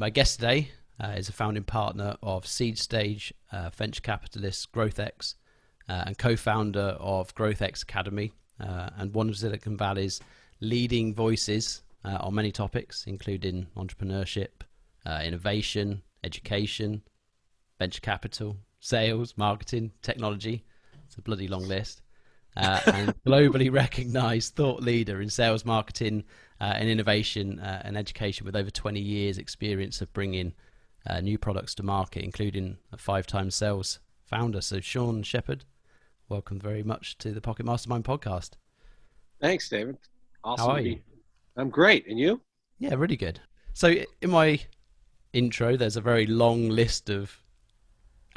my guest today uh, is a founding partner of Seed Stage uh, venture capitalist GrowthX uh, and co-founder of GrowthX Academy uh, and one of Silicon Valley's leading voices uh, on many topics, including entrepreneurship, uh, innovation, education, venture capital, sales, marketing, technology. It's a bloody long list. Uh, and globally recognized thought leader in sales, marketing, uh, and innovation uh, and education with over 20 years' experience of bringing uh, new products to market, including a five time sales founder. So, Sean Sheppard, welcome very much to the Pocket Mastermind podcast. Thanks, David. Awesome. How are you? I'm great. And you? Yeah, really good. So, in my intro, there's a very long list of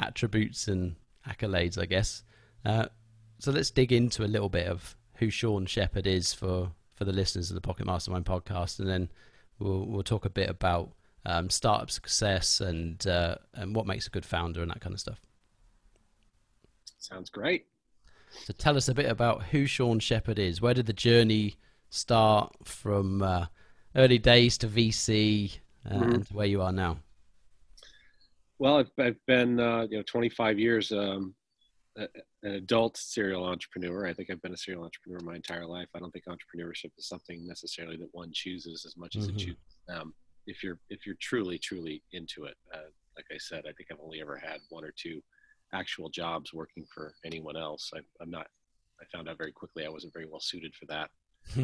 attributes and accolades, I guess. Uh, so let's dig into a little bit of who Sean Sheppard is for for the listeners of the Pocket Mastermind podcast, and then we'll we'll talk a bit about um, startup success and uh, and what makes a good founder and that kind of stuff. Sounds great. So tell us a bit about who Sean Sheppard is. Where did the journey start from uh, early days to VC uh, mm-hmm. and where you are now? Well, I've, I've been uh, you know 25 years um, an adult serial entrepreneur. I think I've been a serial entrepreneur my entire life. I don't think entrepreneurship is something necessarily that one chooses as much as mm-hmm. it chooses um, if you're if you're truly truly into it. Uh, like I said, I think I've only ever had one or two actual jobs working for anyone else. I, am not. I found out very quickly I wasn't very well suited for that.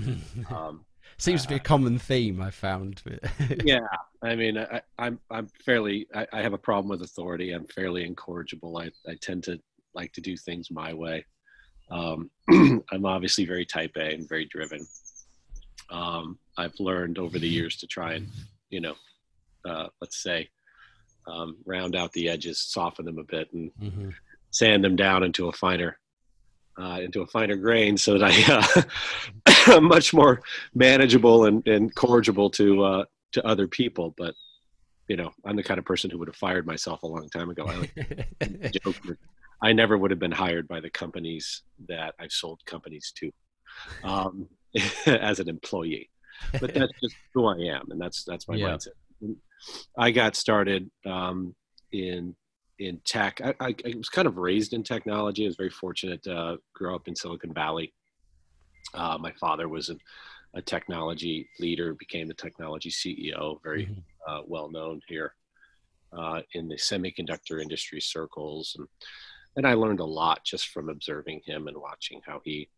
Um, Seems uh, to be a common theme I found. yeah, I mean, I, am I'm, I'm fairly. I, I, have a problem with authority. I'm fairly incorrigible. I I tend to like to do things my way. Um, I'm obviously very type A and very driven. Um, I've learned over the years to try and, you know, uh, let's say, um, round out the edges, soften them a bit, and mm-hmm. sand them down into a finer, uh, into a finer grain, so that I uh, much more manageable and, and corrigible to uh, to other people. But you know, I'm the kind of person who would have fired myself a long time ago. I like joke I never would have been hired by the companies that I've sold companies to um, as an employee. But that's just who I am, and that's that's my yeah. mindset. I got started um, in in tech. I, I, I, was kind of raised in technology. I was very fortunate to uh, grow up in Silicon Valley. Uh, my father was a, a, technology leader, became the technology CEO, very mm-hmm. uh, well known here uh, in the semiconductor industry circles. And and I learned a lot just from observing him and watching how he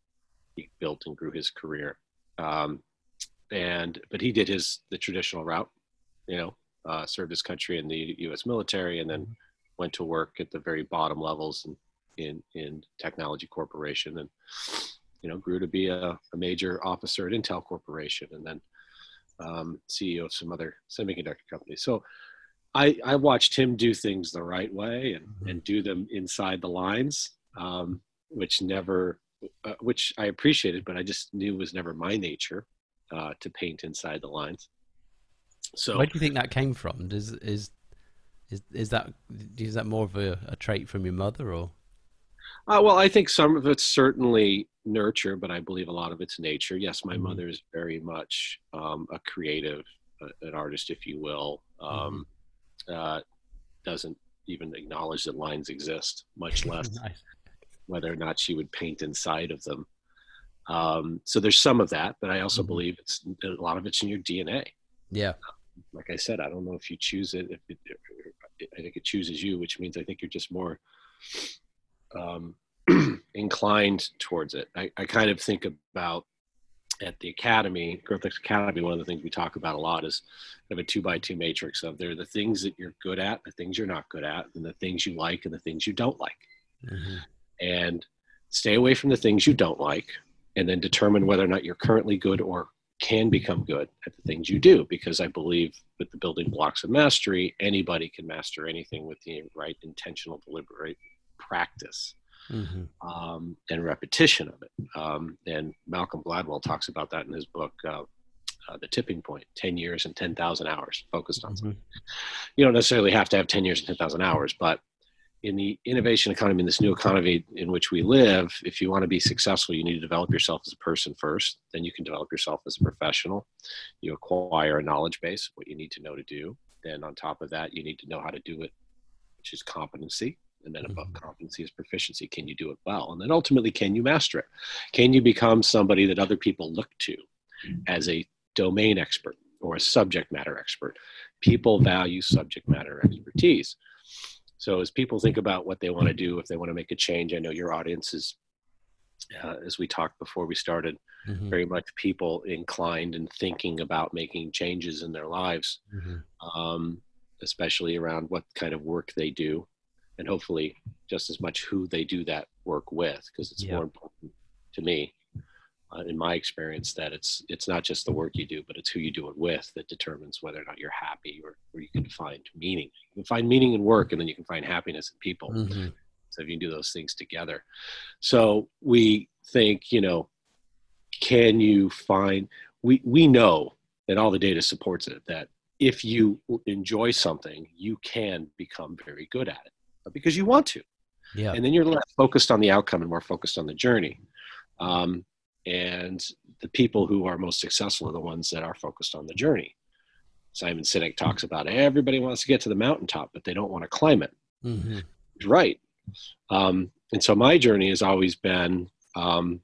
he built and grew his career. Um, and but he did his the traditional route, you know, uh, served his country in the U.S. military, and then mm-hmm. went to work at the very bottom levels in in, in technology corporation, and you know grew to be a, a major officer at Intel Corporation, and then um, CEO of some other semiconductor companies. So I, I watched him do things the right way and, mm-hmm. and do them inside the lines, um, which never, uh, which I appreciated, but I just knew was never my nature uh, to paint inside the lines. So, where do you think that came from? Is is is is that is that more of a, a trait from your mother or? Uh, well, I think some of it's certainly nurture, but I believe a lot of it's nature. Yes, my mm-hmm. mother is very much um, a creative, uh, an artist, if you will. Um, mm-hmm uh, doesn't even acknowledge that lines exist, much less nice. whether or not she would paint inside of them. Um, so there's some of that, but I also mm-hmm. believe it's a lot of it's in your DNA. Yeah. like I said, I don't know if you choose it. If it, I think it chooses you, which means I think you're just more um, inclined towards it. I, I kind of think about at the academy, GrowthX Academy, one of the things we talk about a lot is kind of a two by two matrix of there are the things that you're good at, the things you're not good at, and the things you like and the things you don't like. Mm-hmm. And stay away from the things you don't like, and then determine whether or not you're currently good or can become good at the things you do. Because I believe with the building blocks of mastery, anybody can master anything with the right intentional, deliberate practice mm-hmm. um, and repetition of it. Um, and Malcolm Gladwell talks about that in his book, uh, uh, The Tipping Point 10 years and 10,000 hours focused on mm-hmm. something. You don't necessarily have to have 10 years and 10,000 hours, but in the innovation economy, in this new economy in which we live, if you want to be successful, you need to develop yourself as a person first. Then you can develop yourself as a professional. You acquire a knowledge base, what you need to know to do. then on top of that, you need to know how to do it, which is competency. And then above Mhm. competency is proficiency. Can you do it well? And then ultimately, can you master it? Can you become somebody that other people look to as a domain expert or a subject matter expert? People value subject matter expertise. So as people think about what they want to do, if they want to make a change, I know your audience is, uh, as we talked before we started, Mhm. very much people inclined and thinking about making changes in their lives, Mhm. um, especially around what kind of work they do, and hopefully just as much who they do that work with, because it's Yeah. more important to me, uh, in my experience, that it's it's not just the work you do, but it's who you do it with that determines whether or not you're happy or, or you can find meaning. You can find meaning in work, and then you can find happiness in people. Mhm. So if you can do those things together. So we think, you know, can you find we we know that all the data supports it that if you enjoy something, you can become very good at it. But because you want to. Yeah. And then you're less focused on the outcome and more focused on the journey. Um, and the people who are most successful are the ones that are focused on the journey. Simon Sinek talks about everybody wants to get to the mountaintop, but they don't want to climb it Mhm. right. Um, and so my journey has always been um,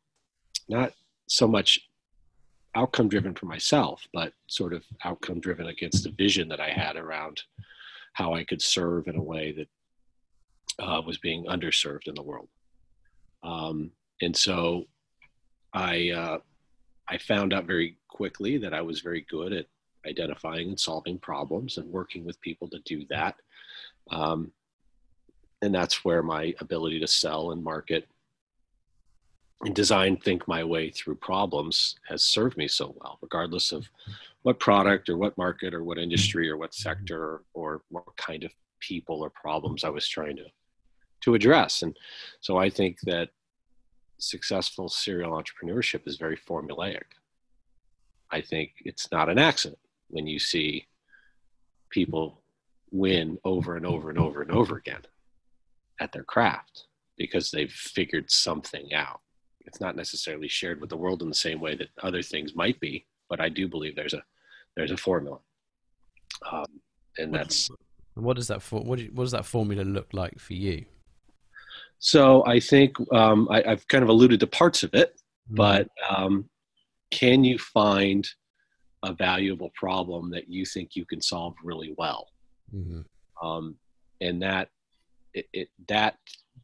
not so much outcome driven for myself, but sort of outcome driven against the vision that I had around how I could serve in a way that uh, was being underserved in the world. Um, and so I uh, I found out very quickly that I was very good at identifying and solving problems and working with people to do that. Um, and that's where my ability to sell and market and design think my way through problems has served me so well regardless of what product or what market or what industry or what sector or what kind of people or problems i was trying to to address and so i think that successful serial entrepreneurship is very formulaic i think it's not an accident when you see people win over and over and over and over again at their craft because they've figured something out. It's not necessarily shared with the world in the same way that other things might be, but I do believe there's a there's a formula, um, and that's And what does that for, what, do what does that formula look like for you? So. I think um, I, I've kind of alluded to parts of it, but um, can you find a valuable problem that you think you can solve really well? Mhm. um, and that it, it that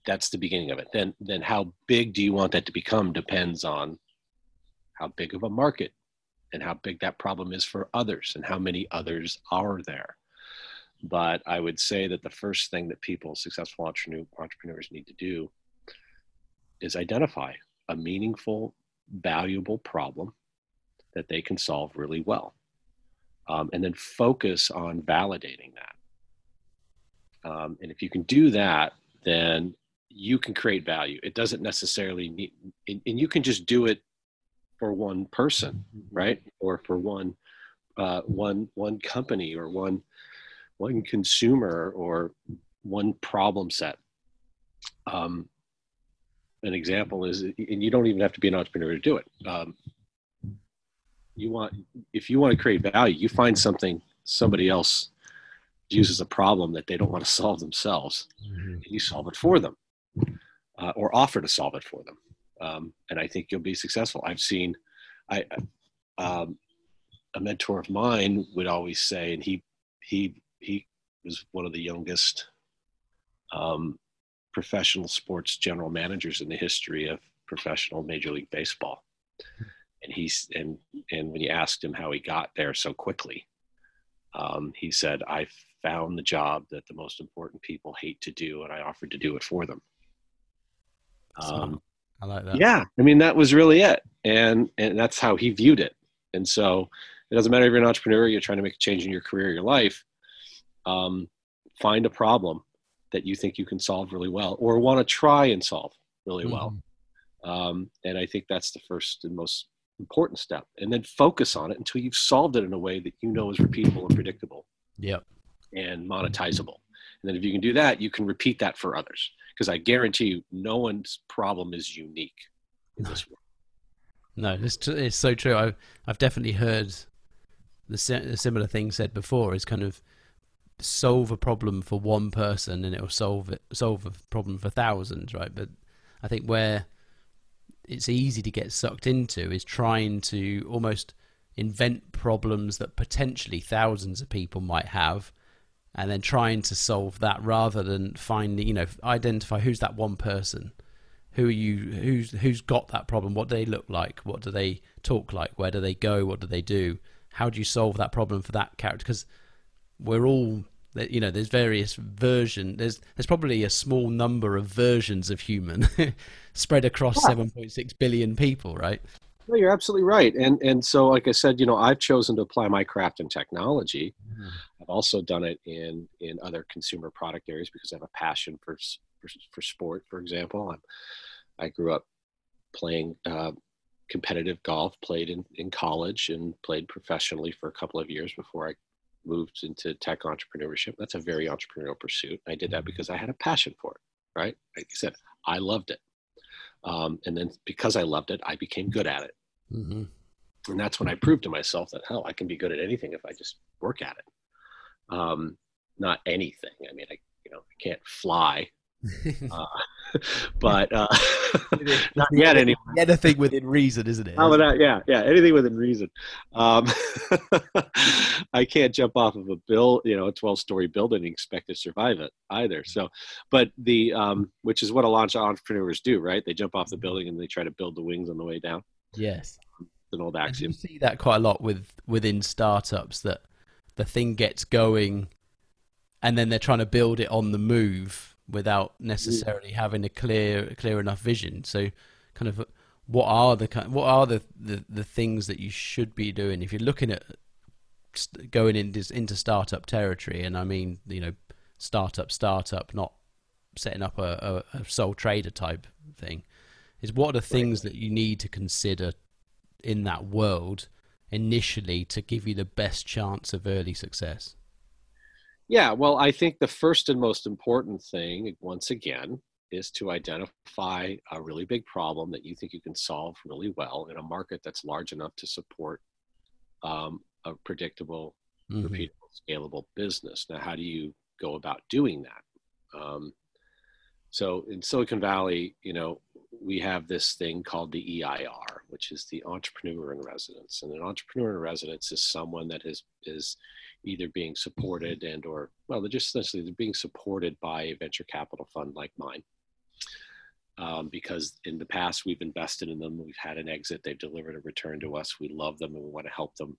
that's the beginning of it then then how big do you want that to become depends on how big of a market and how big that problem is for others and how many others are there but i would say that the first thing that people successful entrepreneur, entrepreneurs need to do is identify a meaningful valuable problem that they can solve really well um, and then focus on validating that um, and if you can do that, then you can create value. It doesn't necessarily need, and, and you can just do it for one person, right? Or for one, uh, one, one company or one, one consumer or one problem set. Um, an example is, and you don't even have to be an entrepreneur to do it. Um, you want, if you want to create value, you find something somebody else uses a problem that they don't want to solve themselves Mhm. and you solve it for them uh, or offer to solve it for them um, and i think you'll be successful i've seen i um, a mentor of mine would always say and he he he was one of the youngest um, professional sports general managers in the history of professional major league baseball. And he's and and when you asked him how he got there so quickly um, he said i found the job that the most important people hate to do and i offered to do it for them. Um, I like that. yeah i mean that was really it. And and that's how he viewed it. And so it doesn't matter if you're an entrepreneur you're trying to make a change in your career or your life um, find a problem that you think you can solve really well or want to try and solve really well Mhm. um, and i think that's the first and most important step and then focus on it until you've solved it in a way that you know is repeatable and predictable Yep. and monetizable. And then if you can do that, you can repeat that for others. Because I guarantee you, no one's problem is unique in this world. No, it's tr- it's so true. I've I've definitely heard the si- a similar thing said before. Is kind of solve a problem for one person and it will solve it solve a problem for thousands, right? But I think where it's easy to get sucked into is trying to almost invent problems that potentially thousands of people might have and then trying to solve that rather than finding you know identify who's that one person. Who are you who's who's got that problem? What do they look like? What do they talk like? Where do they go? What do they do? How do you solve that problem for that character? Because we're all you know there's various version there's there's probably a small number of versions of human spread across yeah. 7.6 billion people right no, you're absolutely right. And and so, like I said, you know, I've chosen to apply my craft in technology. Mm-hmm. I've also done it in in other consumer product areas because I have a passion for for, for sport. For example, I'm, I grew up playing uh, competitive golf, played in in college, and played professionally for a couple of years before I moved into tech entrepreneurship. That's a very entrepreneurial pursuit. I did that mm-hmm. because I had a passion for it. Right, like I said, I loved it. Um, and then because I loved it, I became good at it. Mm-hmm. And that's when I proved to myself that, hell, I can be good at anything if I just work at it. Um, not anything. I mean, I, you know, I can't fly, uh, but uh, not yet anyway. Anything within reason, isn't it? Oh, that, yeah, yeah, anything within reason. Um, I can't jump off of a bill, you know, a 12-story building and expect to survive it either. So, but the um, which is what a lot of entrepreneurs do, right? They jump off the building and they try to build the wings on the way down. Yes, it's an old axiom. you see that quite a lot with within startups that the thing gets going, and then they're trying to build it on the move without necessarily having a clear clear enough vision. So, kind of, what are the what are the, the, the things that you should be doing if you're looking at going into into startup territory? And I mean, you know, startup startup, not setting up a, a, a sole trader type thing. Is what are the things that you need to consider in that world initially to give you the best chance of early success? Yeah, well, I think the first and most important thing, once again, is to identify a really big problem that you think you can solve really well in a market that's large enough to support um, a predictable, mm-hmm. repeatable, scalable business. Now, how do you go about doing that? Um, so in Silicon Valley, you know, we have this thing called the EIR, which is the entrepreneur in residence. And an entrepreneur in residence is someone that is is either being supported and or well they're just essentially they're being supported by a venture capital fund like mine. Um, because in the past we've invested in them we've had an exit they've delivered a return to us we love them and we want to help them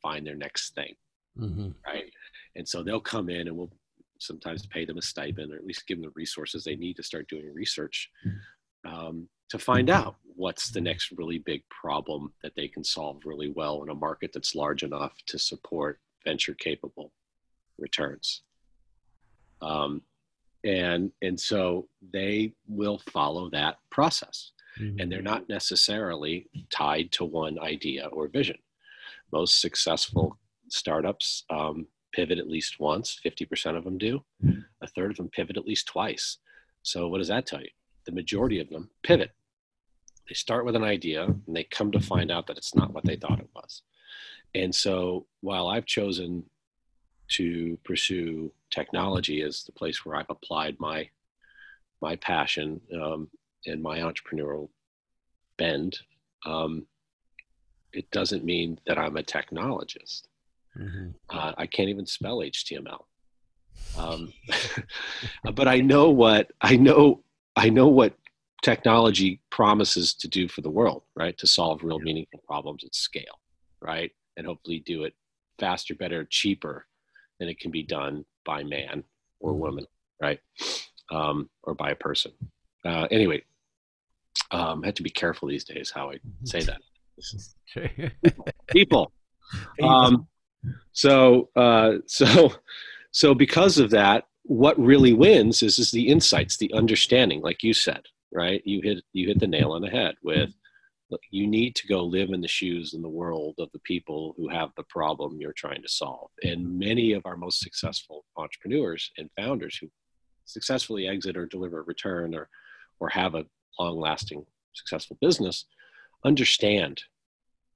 find their next thing. Mm-hmm. right? And so they'll come in and we'll sometimes pay them a stipend or at least give them the resources they need to start doing research um, to find out what's the next really big problem that they can solve really well in a market that's large enough to support venture capable returns. Um, and and so they will follow that process. Mm-hmm. and they're not necessarily tied to one idea or vision. Most successful startups um, pivot at least once 50% of them do. A third of them pivot at least twice. So what does that tell you? The majority of them pivot. They start with an idea and they come to find out that it's not what they thought it was and so while I've chosen to pursue technology as the place where I've applied my my passion um, and my entrepreneurial bend, um, it doesn't mean that I'm a technologist. Mm-hmm. Uh, I can't even spell HTML. Um, but I know what I know. I know what technology promises to do for the world, right? To solve real meaningful problems at scale, right? And hopefully do it faster, better, cheaper than it can be done by man or mm-hmm. woman, right? Um, or by a person. Uh, anyway, um, I have to be careful these days how I say that. People. Um, so, uh, so, so because of that, what really wins is is the insights, the understanding, like you said, right? You hit you hit the nail on the head with you need to go live in the shoes in the world of the people who have the problem you're trying to solve. And mm-hmm. many of our most successful entrepreneurs and founders who successfully exit or deliver a return or, or have a long lasting successful business understand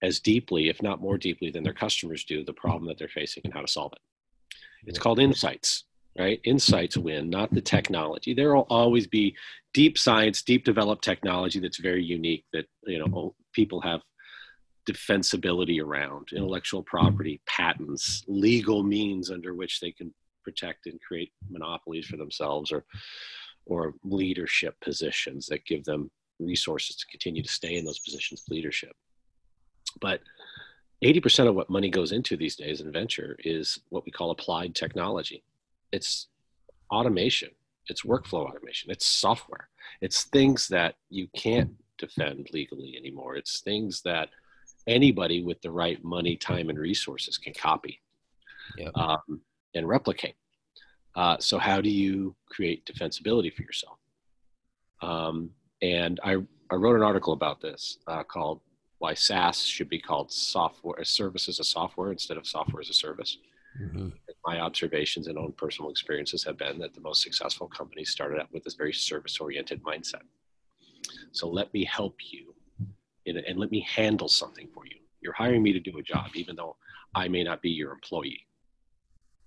as deeply, if not more deeply than their customers do, the problem that they're facing and how to solve it. It's called insights, right? Insights win, not the technology. There will always be deep science, deep developed technology that's very unique that you know people have defensibility around intellectual property, patents, legal means under which they can protect and create monopolies for themselves or or leadership positions that give them resources to continue to stay in those positions of leadership. But 80% of what money goes into these days in venture is what we call applied technology. It's automation, it's workflow automation, it's software, it's things that you can't defend legally anymore. It's things that anybody with the right money, time, and resources can copy yep. um, and replicate. Uh, so, how do you create defensibility for yourself? Um, and I, I wrote an article about this uh, called why SaaS should be called software as service as a software instead of software as a service. Mm-hmm. My observations and own personal experiences have been that the most successful companies started out with this very service oriented mindset. So let me help you in, and let me handle something for you. You're hiring me to do a job, even though I may not be your employee.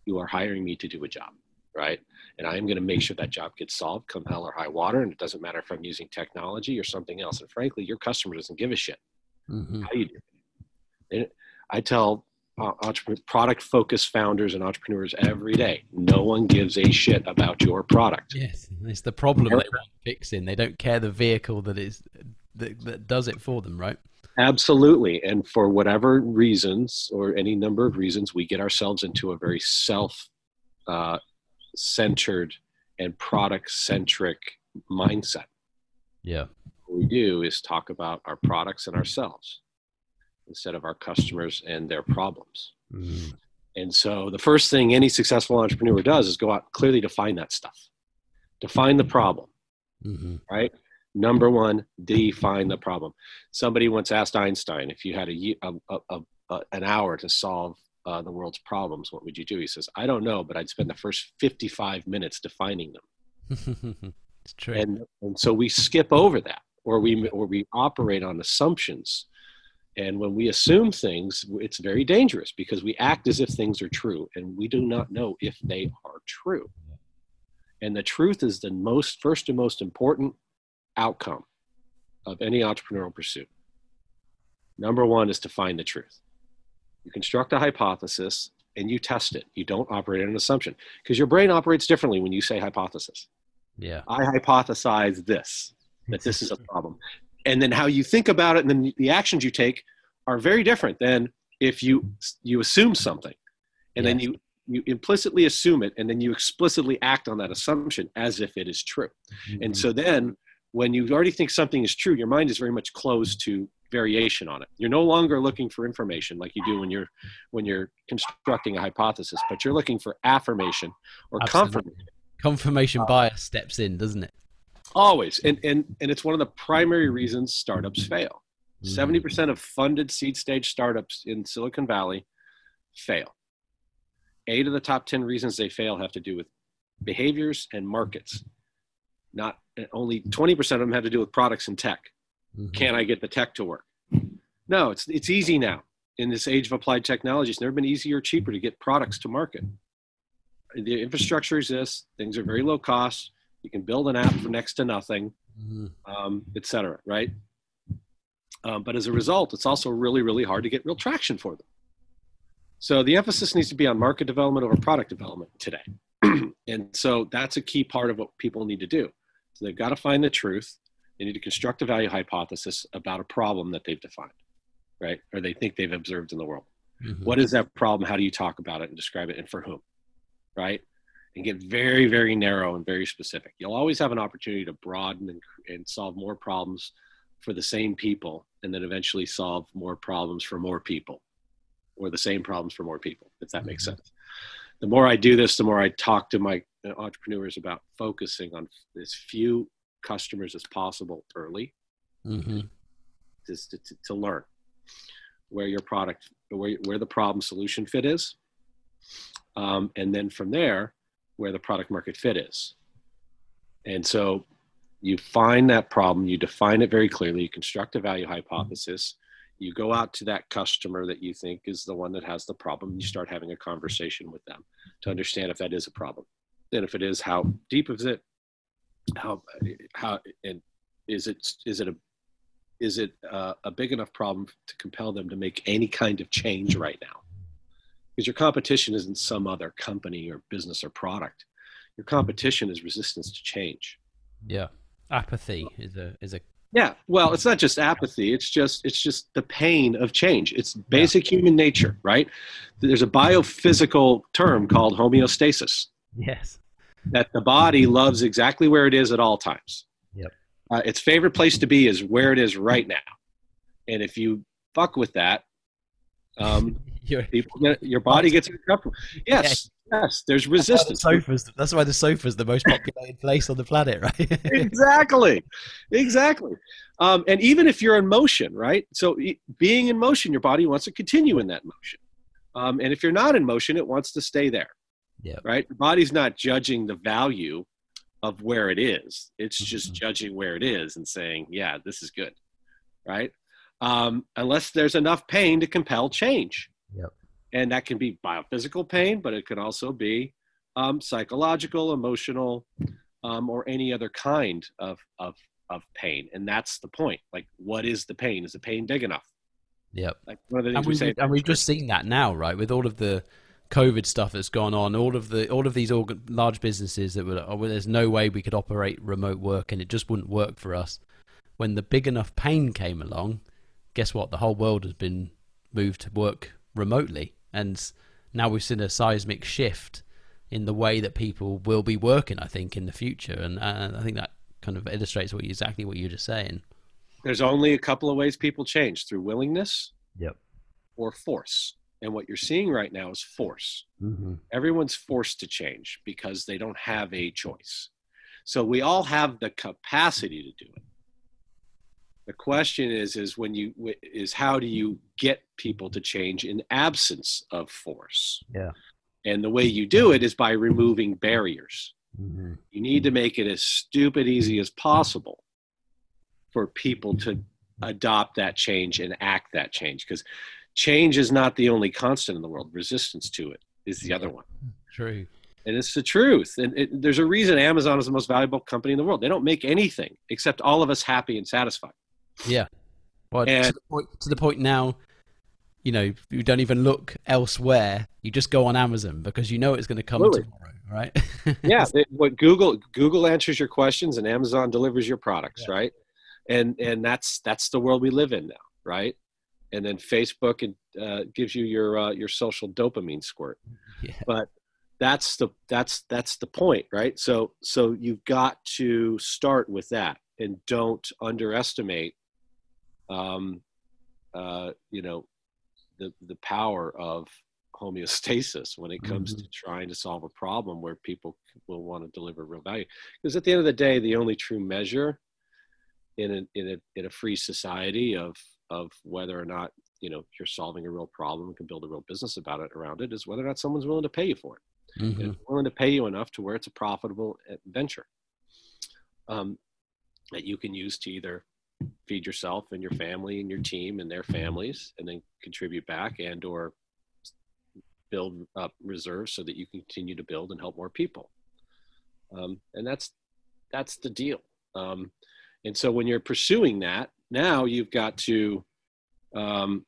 You are hiring me to do a job, right? And I'm going to make sure that job gets solved come hell or high water. And it doesn't matter if I'm using technology or something else. And frankly, your customer doesn't give a shit mm-hmm. how you do it. I tell uh, product focused founders and entrepreneurs every day. No one gives a shit about your product. Yes it's the problem they want fixing they don't care the vehicle that is that, that does it for them right? Absolutely. And for whatever reasons or any number of reasons we get ourselves into a very self uh, centered and product centric mindset. Yeah. What we do is talk about our products and ourselves instead of our customers and their problems. Mm-hmm. And so the first thing any successful entrepreneur does is go out clearly define that stuff. Define the problem. Mm-hmm. Right? Number one, define the problem. Somebody once asked Einstein if you had a, a, a, a an hour to solve uh, the world's problems, what would you do? He says, I don't know, but I'd spend the first 55 minutes defining them. it's true. And, and so we skip over that or we or we operate on assumptions and when we assume things it's very dangerous because we act as if things are true and we do not know if they are true. And the truth is the most first and most important outcome of any entrepreneurial pursuit. Number one is to find the truth. You construct a hypothesis and you test it. You don't operate on an assumption because your brain operates differently when you say hypothesis. Yeah. I hypothesize this that this is a problem. And then how you think about it and then the actions you take are very different than if you you assume something and then you you implicitly assume it and then you explicitly act on that assumption as if it is true. Mm-hmm. And so then when you already think something is true, your mind is very much closed to variation on it. You're no longer looking for information like you do when you're when you're constructing a hypothesis, but you're looking for affirmation or Absolutely. confirmation. Confirmation bias steps in, doesn't it? Always. And and and it's one of the primary reasons startups fail. 70% mm. of funded seed stage startups in silicon valley fail. Eight of the top 10 reasons they fail have to do with behaviors and markets. Not only 20% of them have to do with products and tech. Mm-hmm. can i get the tech to work? No it's it's easy now in this age of applied technology it's never been easier or cheaper to get products to market. The infrastructure exists. Things are very low cost you can build an app for next to nothing, mm-hmm. um, et cetera, right? Um, but as a result, it's also really, really hard to get real traction for them. So the emphasis needs to be on market development over product development today. and so that's a key part of what people need to do. So they've got to find the truth. They need to construct a value hypothesis about a problem that they've defined, right? Or they think they've observed in the world. Mm-hmm. What is that problem? How do you talk about it and describe it and for whom, right? And get very, very narrow and very specific. You'll always have an opportunity to broaden and, and solve more problems for the same people and then eventually solve more problems for more people or the same problems for more people, if that makes mm-hmm. sense. The more I do this, the more I talk to my entrepreneurs about focusing on as few customers as possible early mm-hmm. to, to, to learn where your product, where, where the problem solution fit is. Um, and then from there, where the product market fit is. And so you find that problem, you define it very clearly, you construct a value hypothesis, you go out to that customer that you think is the one that has the problem you start having a conversation with them to understand if that is a problem. And if it is how deep is it? How how and is it is it a is it uh, a big enough problem to compel them to make any kind of change right now because your competition isn't some other company or business or product. Your competition is resistance to change. Yeah. Apathy is a is a yeah well it's not just apathy it's just it's just the pain of change. It's basic yeah. human nature right? There's a biophysical term called homeostasis. Yes. That the body loves exactly where it is at all times. Yep. Uh, its favorite place to be is where it is right now. And if you fuck with that um, people get, your body gets uncomfortable yes Yes, there's resistance. That's why, the sofas, that's why the sofa's the most populated place on the planet, right? exactly, exactly. Um, and even if you're in motion, right? So being in motion, your body wants to continue in that motion. Um, and if you're not in motion, it wants to stay there. Yeah. Right. The body's not judging the value of where it is. It's just mm-hmm. judging where it is and saying, yeah, this is good. Right. Um, unless there's enough pain to compel change. Yep and that can be biophysical pain, but it can also be um, psychological, emotional, um, or any other kind of, of of pain. And that's the point. Like, what is the pain? Is the pain big enough? Yep. Like one of the things and we, we say, and we've just seen that now, right? With all of the COVID stuff that's gone on, all of the all of these organ, large businesses that were, oh, there's no way we could operate remote work, and it just wouldn't work for us. When the big enough pain came along, guess what? The whole world has been moved to work remotely and now we've seen a seismic shift in the way that people will be working. I think in the future, and uh, I think that kind of illustrates what you, exactly what you're just saying. There's only a couple of ways people change through willingness, yep, or force. And what you're seeing right now is force. Mm-hmm. Everyone's forced to change because they don't have a choice. So we all have the capacity to do it the question is is when you is how do you get people to change in absence of force? Yeah. And the way you do it is by removing barriers. Mm-hmm. you need to make it as stupid easy as possible for people to adopt that change and act that change because change is not the only constant in the world. Resistance to it is the other one. True. And it's the truth. And it, there's a reason amazon is the most valuable company in the world. They don't make anything except all of us happy and satisfied yeah. Well, and, to, the point, to the point now, you know, you don't even look elsewhere. You just go on Amazon because you know it's going to come absolutely. tomorrow, right? yeah. What Google Google answers your questions and Amazon delivers your products, yeah. right? And and that's that's the world we live in now, right? And then Facebook uh, gives you your uh, your social dopamine squirt. Yeah. But that's the that's that's the point, right? So so you've got to start with that and don't underestimate um, uh, you know, the the power of homeostasis when it comes mm-hmm. to trying to solve a problem where people will want to deliver real value. Because at the end of the day, the only true measure in a, in a, in a free society of, of whether or not, you know, you're solving a real problem and can build a real business about it around it is whether or not someone's willing to pay you for it. Mm-hmm. willing to pay you enough to where it's a profitable uh, venture um, that you can use to either feed yourself and your family and your team and their families and then contribute back and or build up reserves so that you can continue to build and help more people. Um, and that's that's the deal. Um, and so when you're pursuing that now you've got to um,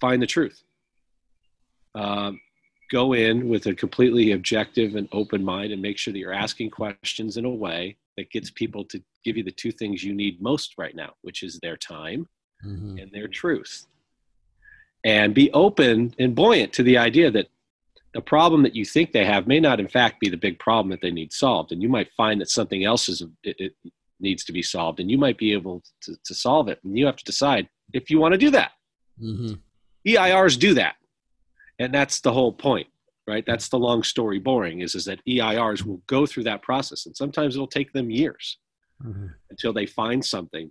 find the truth. Uh, go in with a completely objective and open mind and make sure that you're asking questions in a way that gets people to give you the two things you need most right now, which is their time mm-hmm. and their truth. And be open and buoyant to the idea that the problem that you think they have may not, in fact, be the big problem that they need solved. And you might find that something else is it, it needs to be solved, and you might be able to, to solve it. And you have to decide if you want to do that. Mm-hmm. EIRs do that, and that's the whole point right? That's the long story boring is, is that EIRs will go through that process. And sometimes it'll take them years mm-hmm. until they find something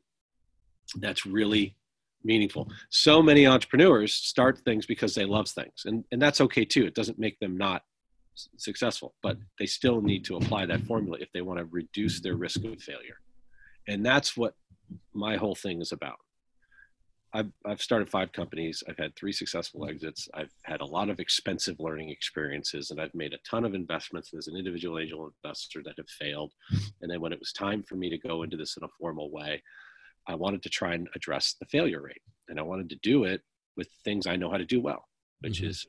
that's really meaningful. So many entrepreneurs start things because they love things. And, and that's okay too. It doesn't make them not successful, but they still need to apply that formula if they want to reduce their risk of failure. And that's what my whole thing is about. I've, I've started five companies. I've had three successful exits. I've had a lot of expensive learning experiences, and I've made a ton of investments as an individual angel investor that have failed. And then when it was time for me to go into this in a formal way, I wanted to try and address the failure rate. And I wanted to do it with things I know how to do well, which mm-hmm. is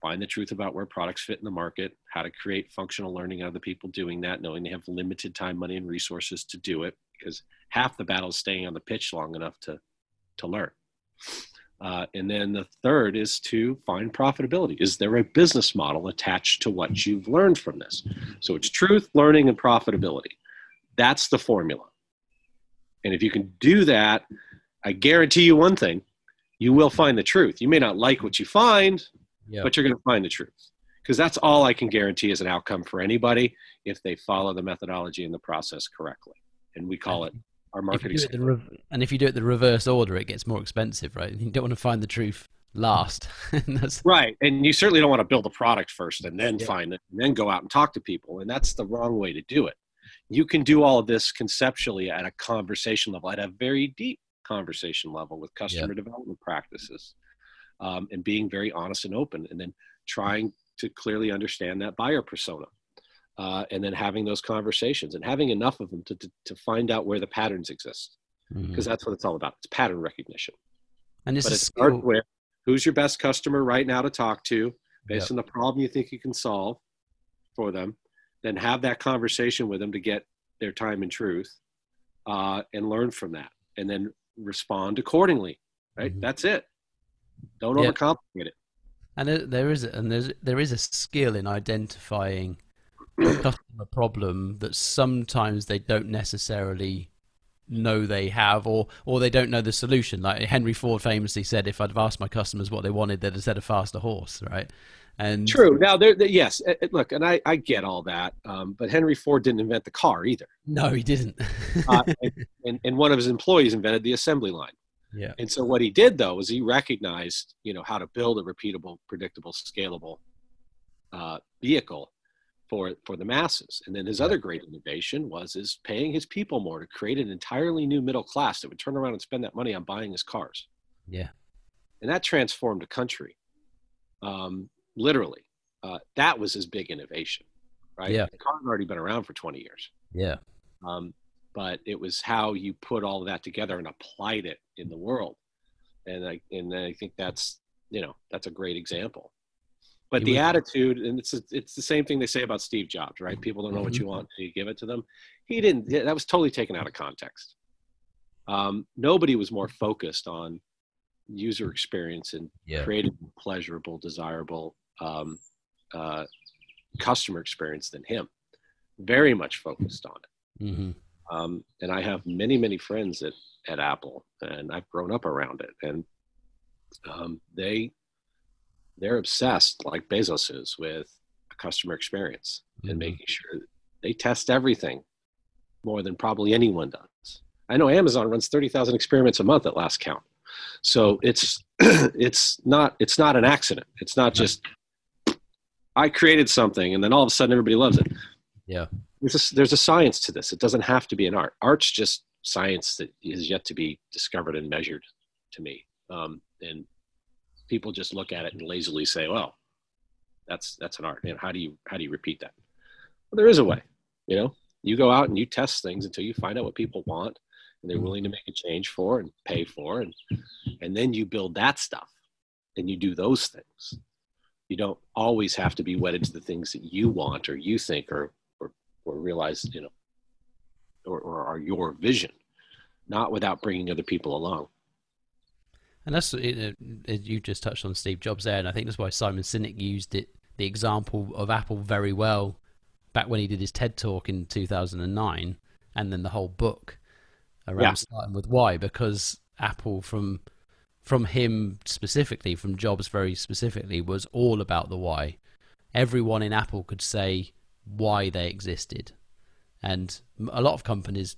find the truth about where products fit in the market, how to create functional learning out of the people doing that, knowing they have limited time, money, and resources to do it, because half the battle is staying on the pitch long enough to to learn. Uh, and then the third is to find profitability. Is there a business model attached to what you've learned from this? So it's truth, learning, and profitability. That's the formula. And if you can do that, I guarantee you one thing you will find the truth. You may not like what you find, yep. but you're going to find the truth. Because that's all I can guarantee as an outcome for anybody if they follow the methodology and the process correctly. And we call it our marketing. If and if you do it the reverse order, it gets more expensive, right? You don't want to find the truth last. right, and you certainly don't want to build a product first and then yeah. find it, and then go out and talk to people, and that's the wrong way to do it. You can do all of this conceptually at a conversation level, at a very deep conversation level with customer yeah. development practices, um, and being very honest and open, and then trying to clearly understand that buyer persona uh, and then having those conversations and having enough of them to, to, to find out where the patterns exist because mm-hmm. that's what it's all about it's pattern recognition and this but is start with who's your best customer right now to talk to based yep. on the problem you think you can solve for them then have that conversation with them to get their time and truth uh, and learn from that and then respond accordingly right mm-hmm. that's it don't yep. overcomplicate it and there is and there's there is a skill in identifying customer problem that sometimes they don't necessarily know they have or or they don't know the solution. Like henry ford famously said if i'd have asked my customers what they wanted they'd have said a faster horse right? And true. Now there yes look and i i get all that um, but henry ford didn't invent the car either. No he didn't. Uh, and, and, one of his employees invented the assembly line. Yeah. And so what he did though was he recognized you know how to build a repeatable predictable scalable uh, vehicle for for the masses. And then his other great innovation was is paying his people more to create an entirely new middle class that would turn around and spend that money on buying his cars. Yeah, and that transformed a country, um, literally. Uh, that was his big innovation, right? Yeah, the car had already been around for twenty years. Yeah, um, but it was how you put all of that together and applied it in the world, and I and I think that's you know that's a great example but the attitude and it's it's the same thing they say about steve jobs right? People don't know what you mm-hmm. want so you give it to them. He didn't that was totally taken out of context. Um, nobody was more focused on user experience and yeah. creating pleasurable desirable um, uh, customer experience than him. Very much focused on it. Mm-hmm. um, and i have many many friends at, at apple and i've grown up around it. And um, they they're obsessed, like Bezos is, with a customer experience mm-hmm. and making sure they test everything more than probably anyone does. I know Amazon runs 30,000 experiments a month at last count. So it's it's not it's not an accident. It's not just I created something and then all of a sudden everybody loves it. Yeah. There's a, there's a science to this. It doesn't have to be an art. Art's just science that is yet to be discovered and measured to me. Um, and people just look at it and lazily say, "Well, that's that's an art." And how do you how do you repeat that? Well, there is a way. You know, you go out and you test things until you find out what people want and they're willing to make a change for and pay for, and and then you build that stuff and you do those things. You don't always have to be wedded to the things that you want or you think or or, or realize, you know, or, or are your vision, not without bringing other people along. And that's it, it, you just touched on Steve Jobs there, and I think that's why Simon Sinek used it, the example of Apple, very well back when he did his TED talk in 2009, and then the whole book around yeah. starting with why, because Apple from from him specifically, from Jobs very specifically, was all about the why. Everyone in Apple could say why they existed, and a lot of companies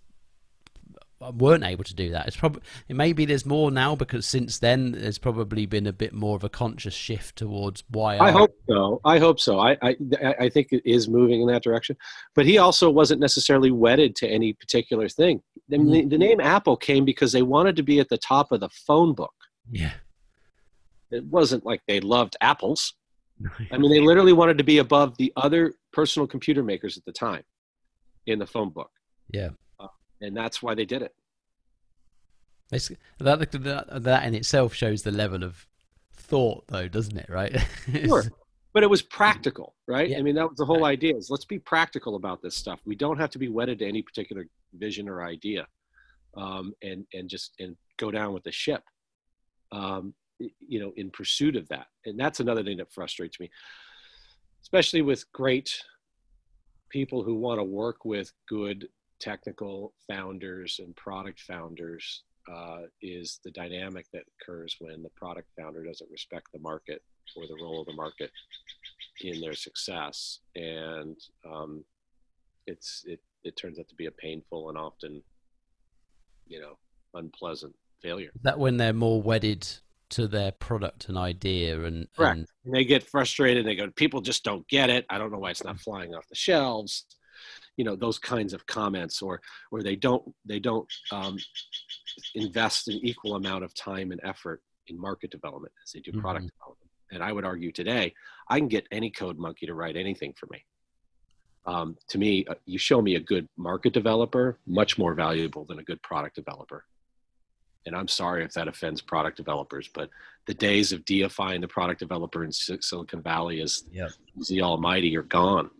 weren't able to do that. It's probably it maybe there's more now because since then there's probably been a bit more of a conscious shift towards why. I, I hope so. I hope so. I, I I think it is moving in that direction. But he also wasn't necessarily wedded to any particular thing. the, mm-hmm. the name Apple came because they wanted to be at the top of the phone book. Yeah. It wasn't like they loved apples. I mean, they literally wanted to be above the other personal computer makers at the time in the phone book. Yeah. And that's why they did it. It's, that, that, that in itself shows the level of thought, though, doesn't it? Right? sure. But it was practical, right? Yeah. I mean, that was the whole idea is let's be practical about this stuff. We don't have to be wedded to any particular vision or idea um, and, and just and go down with the ship. Um, you know, in pursuit of that. And that's another thing that frustrates me, especially with great people who want to work with good technical founders and product founders uh, is the dynamic that occurs when the product founder doesn't respect the market or the role of the market in their success, and um, it's it it turns out to be a painful and often, you know, unpleasant failure. Is that when they're more wedded to their product and idea and, and... and they get frustrated. They go people just don't get it. I don't know why it's not flying off the shelves you know those kinds of comments or or they don't they don't um, invest an equal amount of time and effort in market development as they do mm-hmm. product development and i would argue today i can get any code monkey to write anything for me um, to me uh, you show me a good market developer much more valuable than a good product developer and I'm sorry if that offends product developers, but the days of deifying the product developer in Silicon Valley as yep. the almighty are gone.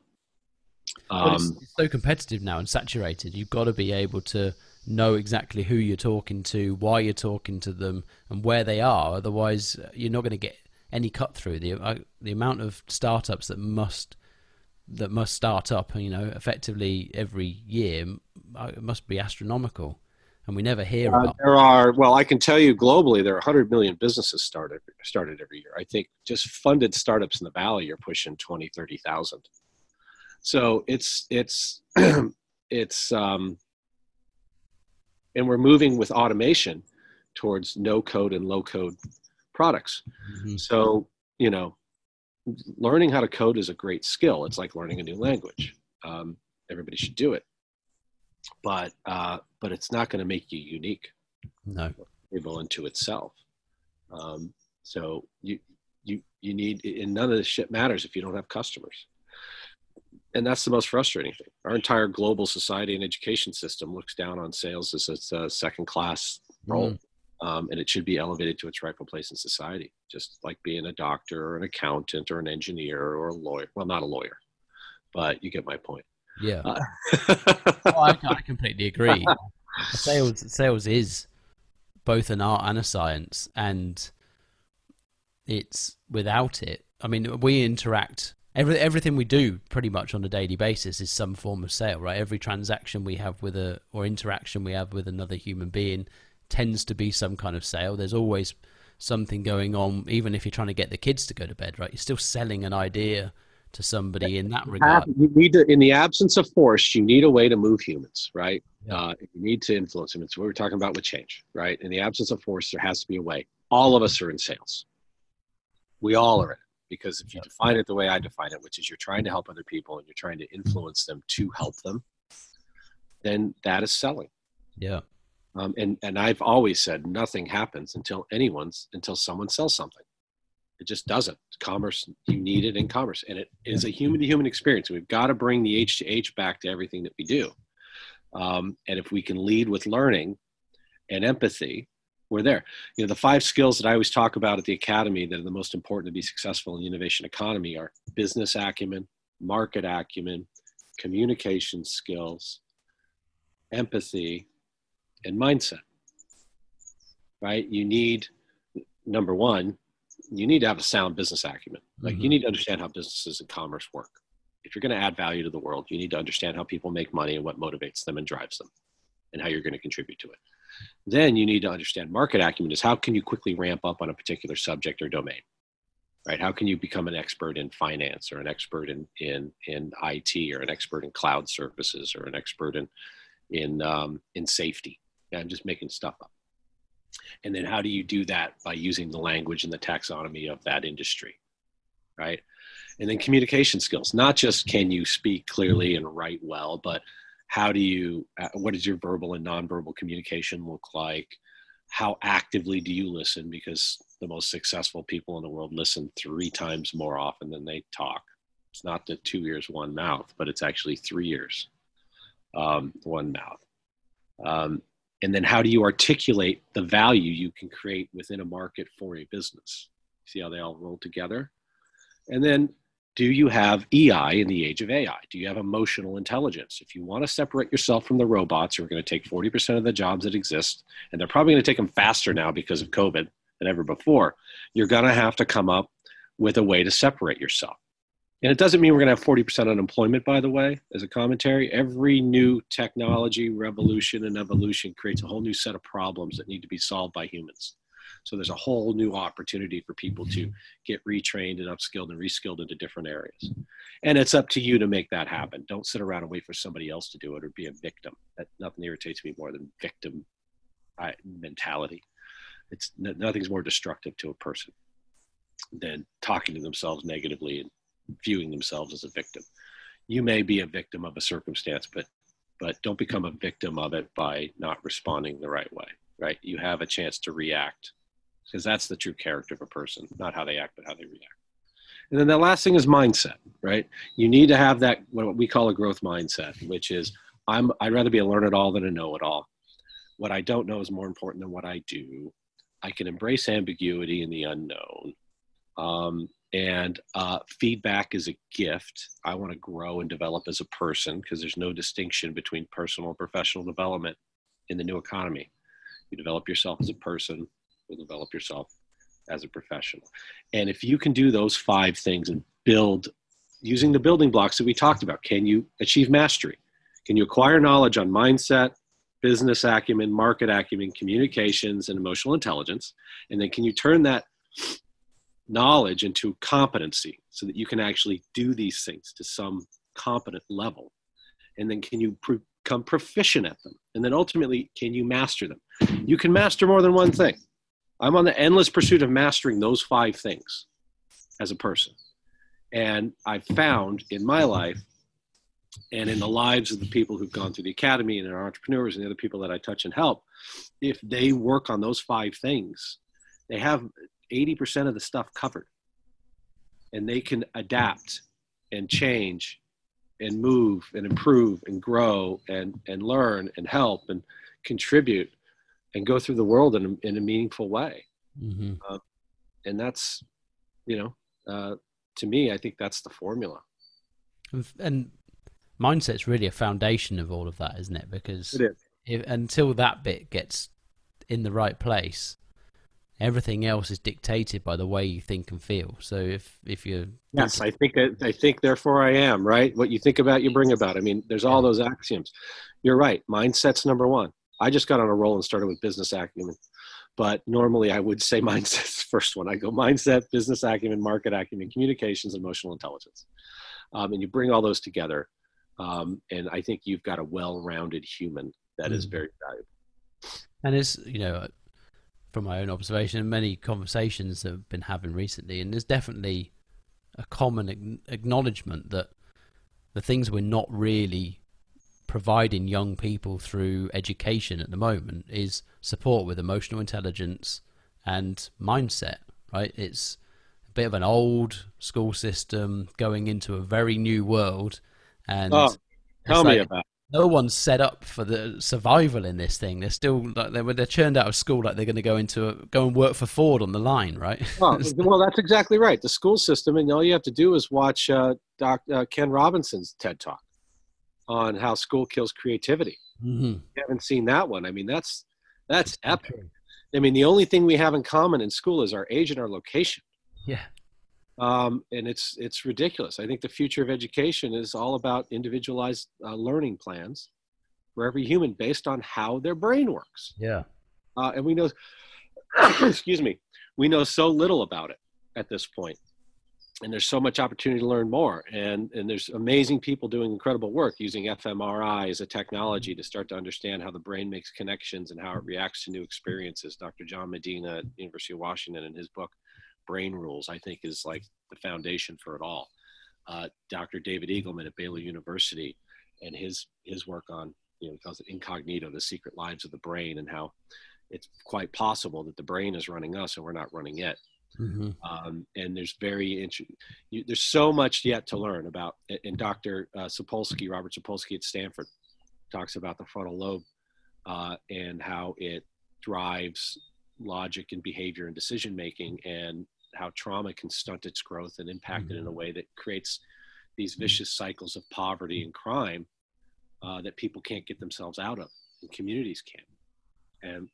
Um, well, it's, it's so competitive now and saturated. You've got to be able to know exactly who you're talking to, why you're talking to them, and where they are. Otherwise, uh, you're not going to get any cut through. The uh, the amount of startups that must that must start up, you know, effectively every year uh, must be astronomical and we never hear uh, about. There are well, I can tell you globally, there are 100 million businesses started started every year. I think just funded startups in the valley are pushing 20, 30,000. So it's it's it's um, and we're moving with automation towards no code and low code products. Mm-hmm. So you know, learning how to code is a great skill. It's like learning a new language. Um, everybody should do it but uh, but it's not going to make you unique. No, able into itself. Um, so you you you need and none of this shit matters if you don't have customers. And that's the most frustrating thing. Our entire global society and education system looks down on sales as a second class role. Mm. Um, and it should be elevated to its rightful place in society, just like being a doctor or an accountant or an engineer or a lawyer. Well, not a lawyer, but you get my point. Yeah. Uh, well, I, I, completely agree. sales sales is both an art and a science, and it's without it. I mean, we interact. Every, everything we do pretty much on a daily basis is some form of sale, right? Every transaction we have with a or interaction we have with another human being tends to be some kind of sale. There's always something going on, even if you're trying to get the kids to go to bed, right? You're still selling an idea to somebody in that regard. You need to, in the absence of force, you need a way to move humans, right? Yeah. Uh, you need to influence them. It's what we're talking about with change, right? In the absence of force, there has to be a way. All of us are in sales. We all are in it because if you define it the way I define it, which is you're trying to help other people and you're trying to influence them to help them, then that is selling. Yeah. Um, and and I've always said nothing happens until anyone's until someone sells something. It just doesn't. Commerce, you need it in commerce, and it is a human to human experience. We've got to bring the H to H back to everything that we do. Um, and if we can lead with learning and empathy, we're there. You know, the five skills that I always talk about at the academy that are the most important to be successful in the innovation economy are business acumen, market acumen, communication skills, empathy, and mindset. Right? You need number one, you need to have a sound business acumen. Like mm-hmm. you need to understand how businesses and commerce work. If you're going to add value to the world, you need to understand how people make money and what motivates them and drives them and how you're going to contribute to it. Then you need to understand market acumen is how can you quickly ramp up on a particular subject or domain? Right? How can you become an expert in finance or an expert in in in IT or an expert in cloud services or an expert in in um, in safety? Yeah, I'm just making stuff up. And then how do you do that by using the language and the taxonomy of that industry? Right. And then communication skills, not just can you speak clearly and write well, but how do you uh, what does your verbal and nonverbal communication look like? How actively do you listen? Because the most successful people in the world listen three times more often than they talk. It's not the two ears one mouth but it's actually three ears um, one mouth. Um, and then how do you articulate the value you can create within a market for a business? See how they all roll together? And then do you have EI in the age of AI? Do you have emotional intelligence? If you want to separate yourself from the robots who are going to take 40% of the jobs that exist, and they're probably going to take them faster now because of COVID than ever before, you're going to have to come up with a way to separate yourself. And it doesn't mean we're going to have 40% unemployment, by the way, as a commentary. Every new technology, revolution, and evolution creates a whole new set of problems that need to be solved by humans. So there's a whole new opportunity for people to mm-hmm. get retrained and upskilled and reskilled into different areas. And it's up to you to make that happen. Don't sit around and wait for somebody else to do it or be a victim. That nothing irritates me more than victim mentality. It's nothing's more destructive to a person than talking to themselves negatively and viewing themselves as a victim. You may be a victim of a circumstance, but but don't become a victim of it by not responding the right way right you have a chance to react because that's the true character of a person, not how they act, but how they react. And then the last thing is mindset, right? You need to have that what we call a growth mindset, which is I'm I'd rather be a learn it all than a know it all. What I don't know is more important than what I do. I can embrace ambiguity in the unknown. Um, and uh, feedback is a gift. I want to grow and develop as a person because there's no distinction between personal and professional development in the new economy. You develop yourself as a person, will develop yourself as a professional. And if you can do those five things and build using the building blocks that we talked about, can you achieve mastery? Can you acquire knowledge on mindset, business acumen, market acumen, communications, and emotional intelligence? And then can you turn that knowledge into competency so that you can actually do these things to some competent level? And then can you become proficient at them? And then ultimately, can you master them? You can master more than one thing. I'm on the endless pursuit of mastering those five things as a person. And I've found in my life and in the lives of the people who've gone through the academy and our entrepreneurs and the other people that I touch and help, if they work on those five things, they have 80% of the stuff covered. And they can adapt and change and move and improve and grow and, and learn and help and contribute and go through the world in a, in a meaningful way. Mm-hmm. Uh, and that's, you know, uh, to me, I think that's the formula. And mindset's really a foundation of all of that, isn't it? Because if, until that bit gets in the right place, everything else is dictated by the way you think and feel. So if if you yes, I think that I think therefore I am right. What you think about, you bring about. I mean, there's all those axioms. You're right. Mindset's number one. I just got on a roll and started with business acumen. But normally I would say mindset's first one. I go mindset, business acumen, market acumen, communications, emotional intelligence. Um, and you bring all those together. Um, and I think you've got a well rounded human that mm. is very valuable. And it's, you know, from my own observation, many conversations that I've been having recently, and there's definitely a common acknowledgement that the things we're not really providing young people through education at the moment is support with emotional intelligence and mindset, right? It's a bit of an old school system going into a very new world. And oh, tell me about no one's set up for the survival in this thing. They're still like they're, they're churned out of school like they're going to go into a, go and work for Ford on the line, right? well, well, that's exactly right. The school system, and all you have to do is watch uh, Doc uh, Ken Robinson's TED Talk on how school kills creativity. Mm-hmm. Haven't seen that one. I mean, that's that's epic. I mean, the only thing we have in common in school is our age and our location. Yeah. Um, and it's it's ridiculous. I think the future of education is all about individualized uh, learning plans for every human based on how their brain works. Yeah. Uh, and we know, excuse me, we know so little about it at this point and there's so much opportunity to learn more and and there's amazing people doing incredible work using fMRI as a technology to start to understand how the brain makes connections and how it reacts to new experiences dr john medina at university of washington in his book brain rules i think is like the foundation for it all uh, dr david eagleman at baylor university and his his work on you know he calls it incognito, the secret lives of the brain, and how it's quite possible that the brain is running us and we're not running it. Mm-hmm. Um, and there's very interesting. There's so much yet to learn about. And Dr. Uh, Sapolsky, Robert Sapolsky at Stanford, talks about the frontal lobe uh, and how it drives logic and behavior and decision making, and how trauma can stunt its growth and impact mm-hmm. it in a mm-hmm. way that creates these vicious cycles of poverty and crime uh, that people can't get themselves out of, and communities can't. And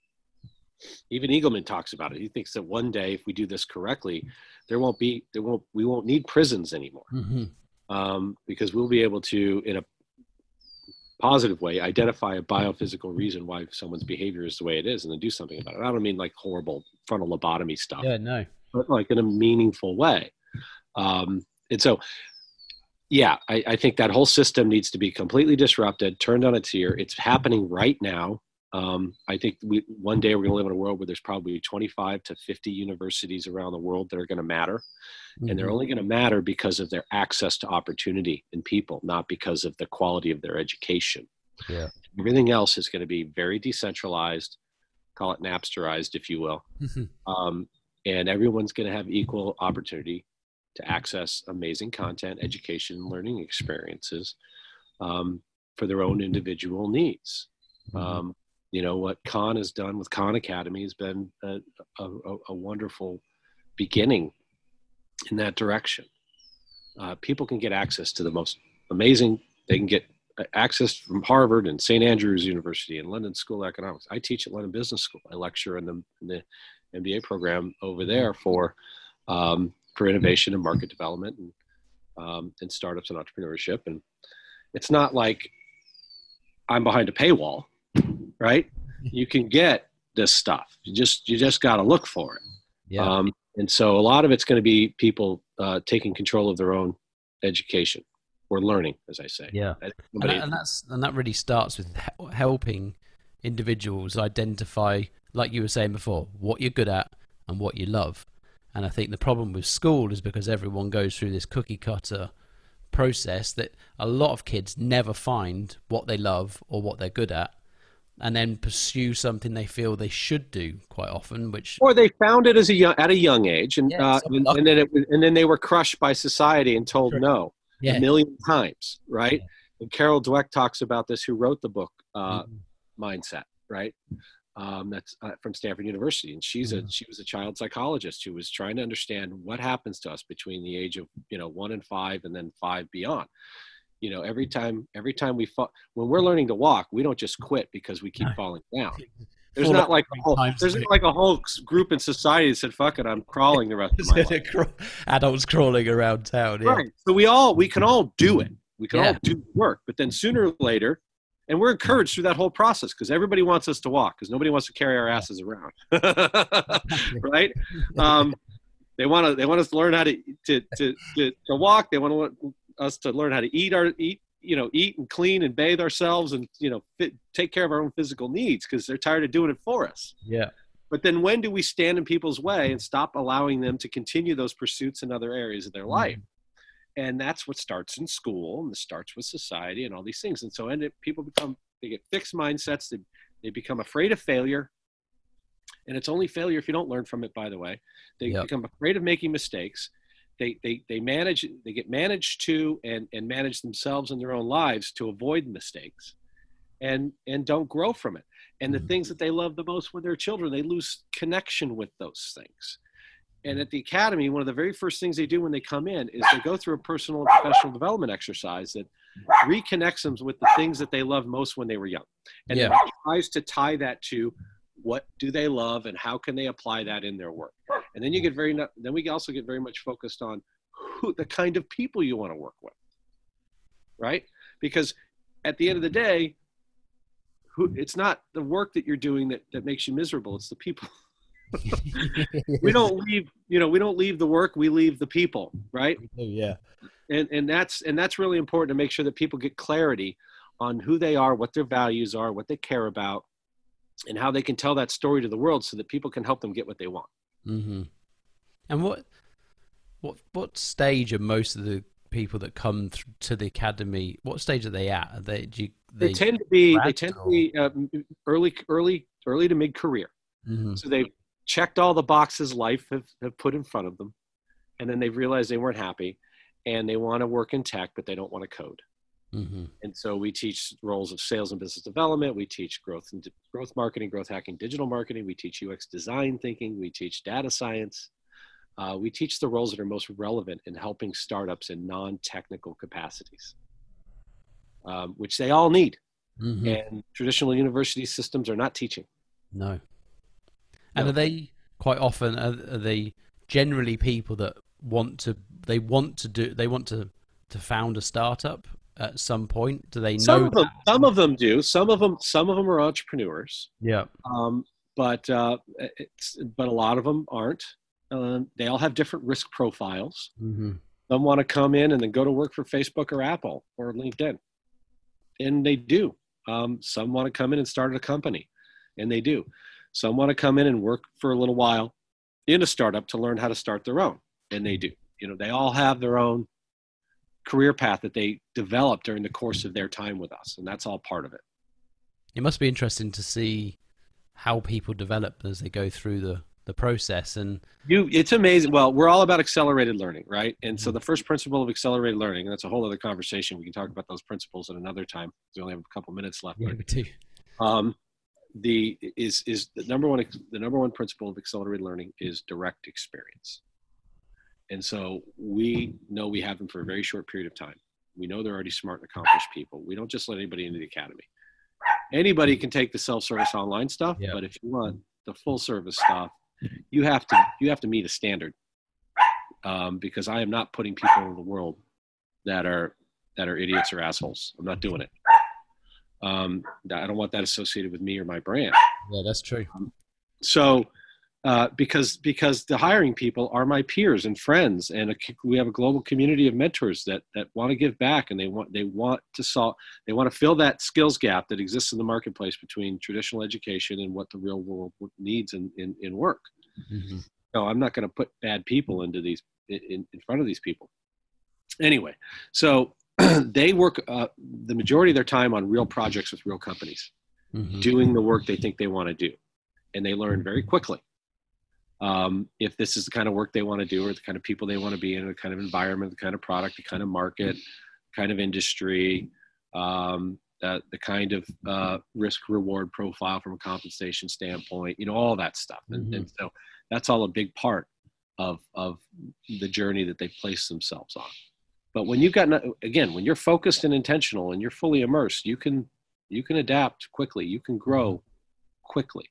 even Eagleman talks about it. He thinks that one day, if we do this correctly, there won't be there won't we won't need prisons anymore mm-hmm. um, because we'll be able to, in a positive way, identify a biophysical reason why someone's behavior is the way it is, and then do something about it. I don't mean like horrible frontal lobotomy stuff. Yeah, no, but like in a meaningful way. Um, and so, yeah, I, I think that whole system needs to be completely disrupted, turned on its ear. It's happening right now um, I think we one day we're going to live in a world where there's probably 25 to 50 universities around the world that are going to matter, mm-hmm. and they're mm-hmm. only going to matter because of their access to opportunity and people, not because of the quality of their education. Yeah. Everything else is going to be very decentralized, call it Napsterized, if you will, mm-hmm. um, and everyone's going to have equal opportunity to access amazing content, education, and learning experiences um, for their own individual needs. Mm-hmm. Um, you know what Khan has done with Khan Academy has been a, a, a wonderful beginning in that direction. Uh, people can get access to the most amazing. They can get access from Harvard and St Andrews University and London School of Economics. I teach at London Business School. I lecture in the, in the MBA program over there for um, for innovation and market development and um, and startups and entrepreneurship. And it's not like I'm behind a paywall right? You can get this stuff. You just you just got to look for it. Yeah. Um, and so a lot of it's going to be people uh, taking control of their own education or learning, as I say. Yeah, and, and that's and that really starts with helping individuals identify, like you were saying before, what you're good at and what you love. And I think the problem with school is because everyone goes through this cookie cutter process that a lot of kids never find what they love or what they're good at and then pursue something they feel they should do quite often, which or they found it as a young, at a young age, and yeah, uh, and, and, then it and then they were crushed by society and told True. no yeah. a million times, right? Yeah. And Carol Dweck talks about this, who wrote the book uh, mm-hmm. Mindset, right? Um, that's uh, from Stanford University, and she's mm-hmm. a she was a child psychologist who was trying to understand what happens to us between the age of you know one and five, and then five beyond you know every time every time we fall when we're learning to walk we don't just quit because we keep falling down. There's not like a whole, there's not like a whole group in society that said fuck it i'm crawling the rest of my life. Adults crawling around town yeah. right so we all we can all do it. We can yeah. all do work but then sooner or later and we're encouraged through that whole process because everybody wants us to walk because nobody wants to carry our asses around. Right? Um, they want to they want us to learn how to to to, to, to walk they want to us to learn how to eat our eat you know eat and clean and bathe ourselves and you know fit, take care of our own physical needs because they're tired of doing it for us. Yeah. But then when do we stand in people's way and stop allowing them to continue those pursuits in other areas of their mm-hmm. life? And that's what starts in school and it starts with society and all these things. And so and it, people become they get fixed mindsets they, they become afraid of failure. And it's only failure if you don't learn from it by the way. They yep. become afraid of making mistakes they, they, they manage they get managed to and, and manage themselves in their own lives to avoid mistakes and and don't grow from it and the mm-hmm. things that they love the most with their children they lose connection with those things and at the academy one of the very first things they do when they come in is they go through a personal and professional development exercise that reconnects them with the things that they loved most when they were young and yeah. tries to tie that to what do they love and how can they apply that in their work and then you get very then we also get very much focused on who the kind of people you want to work with right? Because at the end of the day who it's not the work that you're doing that, that makes you miserable it's the people. We don't leave you know we don't leave the work we leave the people right? Yeah. And and that's and that's really important to make sure that people get clarity on who they are what their values are what they care about and how they can tell that story to the world so that people can help them get what they want. Mm-hmm. And what what what stage are most of the people that come th- to the academy? What stage are they at? Are they, do you, they, they, tend to be they tend to be uh, early early early to mid career. Mhm. So they've checked all the boxes life have, have put in front of them, and then they've realized they weren't happy, and they want to work in tech, but they don't want to code. Mhm. And so we teach roles of sales and business development. We teach growth and growth marketing, growth hacking, digital marketing. We teach UX design thinking. We teach data science. Uh, we teach the roles that are most relevant in helping startups in non-technical capacities, um, which they all need. Mhm. And traditional university systems are not teaching. No. And No. are they quite often are, are they generally people that want to they want to do they want to to found a startup at some point? Do they know Some of them, that? some of them do. Some of them, some of them are entrepreneurs. Yeah. um, but uh, it's, but a lot of them aren't. Um, they all have different risk profiles. hmm Some want to come in and then go to work for Facebook or Apple or LinkedIn, and they do. Um, some want to come in and start a company, and they do. Some want to come in and work for a little while in a startup to learn how to start their own, and they do. You know, they all have their own career path that they develop during the course of their time with us, and that's all part of it. It must be interesting to see how people develop as they go through the the process and You, it's amazing. Well, we're all about accelerated learning, right? And so the first principle of accelerated learning, and that's a whole other conversation. We can talk about those principles at another time. We only have a couple minutes left. yeah, but, um, the is is the number one the number one principle of accelerated learning is direct experience. And so we know we have them for a very short period of time. We know they're already smart and accomplished people. We don't just let anybody into the academy. Anybody can take the self-service online stuff, Yeah. but if you want the full service stuff, you have to you have to meet a standard. Um, because I am not putting people in the world that are that are idiots or assholes. I'm not doing it. Um, I don't want that associated with me or my brand Yeah, that's true. so uh, because because the hiring people are my peers and friends and a, we have a global community of mentors that that want to give back and they want they want to solve they want to fill that skills gap that exists in the marketplace between traditional education and what the real world needs in in, in work. Hmm no i'm not going to put bad people into these in, in front of these people. Anyway so they work uh, the majority of their time on real projects with real companies hmm doing the work they think they want to do and they learn very quickly um, if this is the kind of work they want to do or the kind of people they want to be in the kind of environment the kind of product the kind of market kind of industry um, uh, the kind of uh, risk reward profile from a compensation standpoint you know all that stuff. And, and so that's all a big part of of the journey that they place themselves on. But when you've got again when you're focused and intentional and you're fully immersed you can you can adapt quickly. You can grow quickly.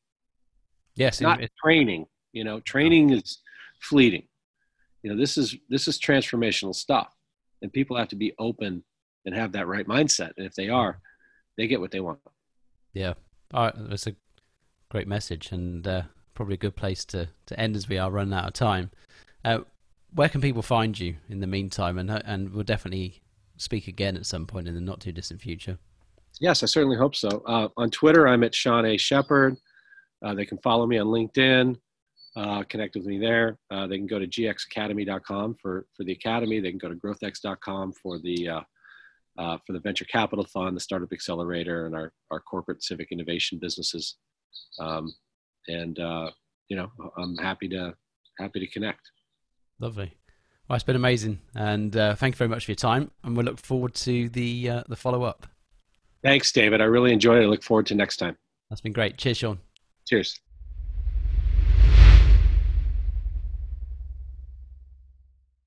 Yes, not it- training you know training is fleeting you know this is this is transformational stuff and people have to be open and have that right mindset and if they are they get what they want yeah. All right, that's a great message and uh, probably a good place to to end as we are running out of time. Uh, where can people find you in the meantime? And uh, and we'll definitely speak again at some point in the not too distant future. yes i certainly hope so uh, on twitter i'm at sean a sheppard uh, they can follow me on linkedin uh, connect with me there uh, they can go to gxacademy.com for for the academy they can go to growthx.com for the uh, uh, for the venture capital fund, the startup accelerator, and our, our corporate civic innovation businesses. Um, and uh, you know, I'm happy to happy to connect. Lovely. Well, it's been amazing, and uh, thank you very much for your time. And we look forward to the uh, the follow up. Thanks, David. I really enjoyed it. I look forward to next time. That's been great. Cheers, Sean. Cheers.